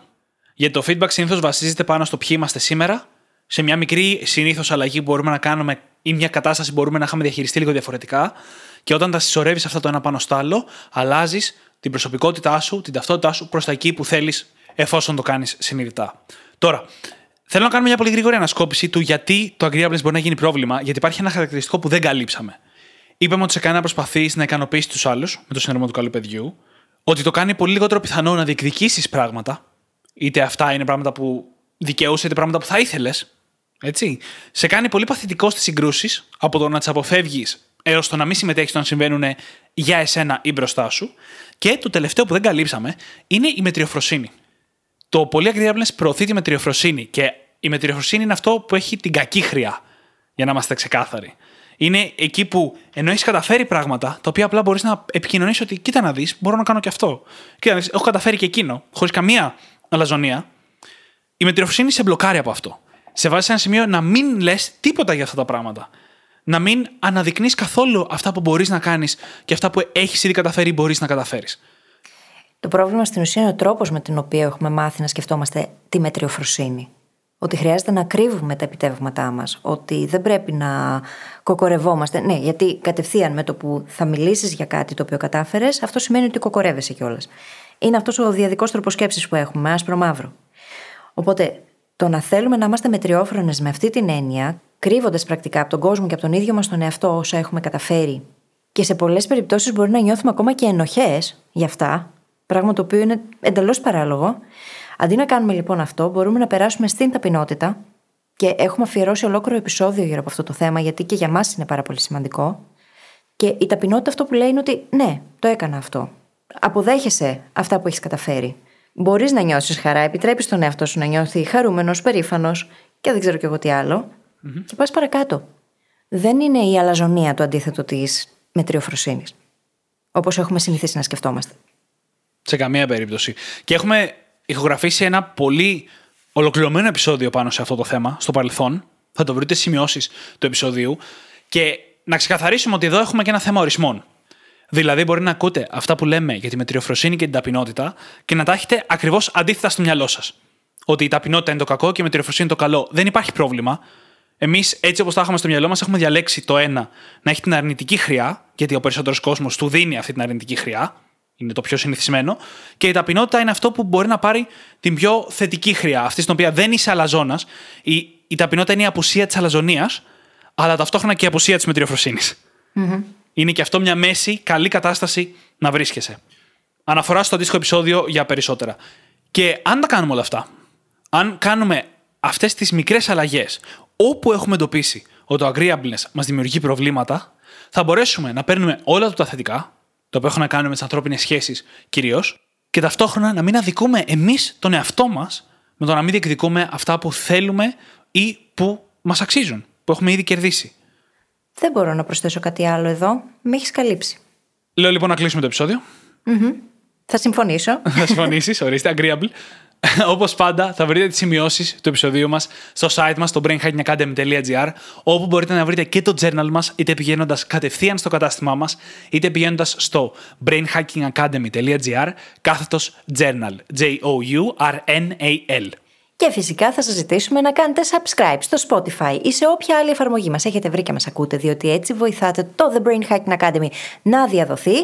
Γιατί το feedback συνήθως βασίζεται πάνω στο ποιοι είμαστε σήμερα, σε μια μικρή συνήθως αλλαγή που μπορούμε να κάνουμε ή μια κατάσταση μπορούμε να είχαμε διαχειριστεί λίγο διαφορετικά. Και όταν τα συσσωρεύεις αυτά το ένα πάνω στο άλλο, αλλάζεις την προσωπικότητά σου, την ταυτότητά σου προς τα εκεί που θέλεις, εφόσον το κάνεις συνειδητά. Τώρα, θέλω να κάνουμε μια πολύ γρήγορη ανασκόπηση του γιατί το agreeableness μπορεί να γίνει πρόβλημα, γιατί υπάρχει ένα χαρακτηριστικό που δεν καλύψαμε. Είπαμε ότι σε κανένα προσπαθείς να ικανοποιήσεις τους άλλους με το σύνδρομο του καλού παιδιού, ότι το κάνει πολύ λιγότερο πιθανό να διεκδικήσεις πράγματα, είτε αυτά είναι πράγματα που δικαιούσε, είτε πράγματα που θα ήθελες. Έτσι. Σε κάνει πολύ παθητικό στις συγκρούσεις από το να τις αποφεύγεις έως το να μην συμμετέχεις όταν συμβαίνουν για εσένα ή μπροστά σου. Και το τελευταίο που δεν καλύψαμε είναι η μετριοφροσύνη. Το πολύ agreeableness προωθεί τη μετριοφροσύνη και η μετριοφροσύνη είναι αυτό που έχει την κακή χρειά, για να είμαστε ξεκάθαροι. Είναι εκεί που ενώ έχεις καταφέρει πράγματα, τα οποία απλά μπορείς να επικοινωνήσει ότι κοίτα να δεις, μπορώ να κάνω και αυτό. Κοίτα να δεις, έχω καταφέρει και εκείνο, χωρίς καμία αλαζονία. Η μετριοφροσύνη σε μπλοκάρει από αυτό. Σε βάζει σε ένα σημείο να μην λες τίποτα για αυτά τα πράγματα. Να μην αναδεικνύεις καθόλου αυτά που μπορείς να κάνεις και αυτά που έχεις ήδη καταφέρει ή μπορείς να καταφέρεις. Το πρόβλημα στην ουσία είναι ο τρόπος με τον οποίο έχουμε μάθει να σκεφτόμαστε τη μετριοφροσύνη. Ότι χρειάζεται να κρύβουμε τα επιτεύγματά μας. Ότι δεν πρέπει να κοκορευόμαστε. Ναι, γιατί κατευθείαν με το που θα μιλήσεις για κάτι το οποίο κατάφερες, αυτό σημαίνει ότι κοκορεύεσαι κιόλας. Είναι αυτός ο διαδικός τρόπος σκέψης που έχουμε, άσπρο-μαύρο. Οπότε, το να θέλουμε να είμαστε μετριόφρονες με αυτή την έννοια, κρύβοντας πρακτικά από τον κόσμο και από τον ίδιο μας τον εαυτό όσα έχουμε καταφέρει, και σε πολλές περιπτώσεις μπορεί να νιώθουμε ακόμα και ενοχές γι' αυτά, πράγμα το οποίο είναι εντελώς παράλογο. Αντί να κάνουμε λοιπόν αυτό, μπορούμε να περάσουμε στην ταπεινότητα και έχουμε αφιερώσει ολόκληρο επεισόδιο γύρω από αυτό το θέμα, γιατί και για μας είναι πάρα πολύ σημαντικό. Και η ταπεινότητα αυτό που λέει είναι ότι ναι, το έκανα αυτό. Αποδέχεσαι αυτά που έχεις καταφέρει. Μπορείς να νιώσεις χαρά, επιτρέπεις τον εαυτό σου να νιώθει χαρούμενος, περήφανος και δεν ξέρω κι εγώ τι άλλο. Mm-hmm. Και πας παρακάτω. Δεν είναι η αλαζονία το αντίθετο της μετριοφροσύνης. Όπως έχουμε συνηθίσει να σκεφτόμαστε. Σε καμία περίπτωση. Και έχουμε ηχογραφήσει ένα πολύ ολοκληρωμένο επεισόδιο πάνω σε αυτό το θέμα στο παρελθόν. Θα το βρείτε σημειώσεις του επεισοδίου. Και να ξεκαθαρίσουμε ότι εδώ έχουμε και ένα θέμα ορισμών. Δηλαδή, μπορεί να ακούτε αυτά που λέμε για τη μετριοφροσύνη και την ταπεινότητα και να τα έχετε ακριβώς αντίθετα στο μυαλό σας. Ότι η ταπεινότητα είναι το κακό και η μετριοφροσύνη είναι το καλό. Δεν υπάρχει πρόβλημα. Εμείς, έτσι όπως τα είχαμε στο μυαλό μας, έχουμε διαλέξει το ένα να έχει την αρνητική χρειά, γιατί ο περισσότερος κόσμος του δίνει αυτή την αρνητική χρειά. Είναι το πιο συνηθισμένο. Και η ταπεινότητα είναι αυτό που μπορεί να πάρει την πιο θετική χρειά, αυτή στην οποία δεν είσαι αλαζόνας. Η, η ταπεινότητα είναι η απουσία της αλαζονίας, αλλά ταυτόχρονα και η απουσία της μετριοφροσύνης. Mm-hmm. Είναι και αυτό μια μέση, καλή κατάσταση να βρίσκεσαι. Αναφορά στο αντίστοιχο επεισόδιο για περισσότερα. Και αν τα κάνουμε όλα αυτά, αν κάνουμε αυτές τις μικρές αλλαγές, όπου έχουμε εντοπίσει ότι το agreeableness μας δημιουργεί προβλήματα, θα μπορέσουμε να παίρνουμε όλα τα θετικά, το οποίο έχουν να κάνουν με τις ανθρώπινες σχέσεις κυρίως, και ταυτόχρονα να μην αδικούμε εμείς τον εαυτό μας με το να μην διεκδικούμε αυτά που θέλουμε ή που μας αξίζουν, που έχουμε ήδη κερδίσει. Δεν μπορώ να προσθέσω κάτι άλλο εδώ. Με έχεις καλύψει. Λέω λοιπόν να κλείσουμε το επεισόδιο. Mm-hmm. Θα συμφωνήσω. θα συμφωνήσεις, ορίστε, agreeable. Όπως πάντα, θα βρείτε τις σημειώσεις του επεισοδίου μας στο site μας, στο brainhackingacademy.gr, όπου μπορείτε να βρείτε και το journal μας, είτε πηγαίνοντας κατευθείαν στο κατάστημά μας, είτε πηγαίνοντας στο brainhackingacademy.gr, κάθετος journal. J-O-U-R-N-A-L. Και φυσικά θα σας ζητήσουμε να κάνετε subscribe στο Spotify ή σε όποια άλλη εφαρμογή μας έχετε βρει και μας ακούτε, διότι έτσι βοηθάτε το The Brain Hacking Academy να διαδοθεί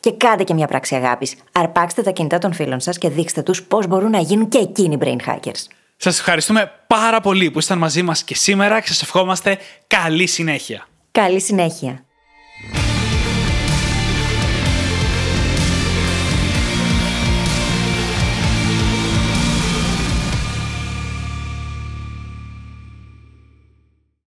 και κάντε και μια πράξη αγάπης. Αρπάξτε τα κινητά των φίλων σας και δείξτε τους πώς μπορούν να γίνουν και εκείνοι brain hackers. Σας ευχαριστούμε πάρα πολύ που ήσασταν μαζί μας και σήμερα και σας ευχόμαστε καλή συνέχεια. Καλή συνέχεια.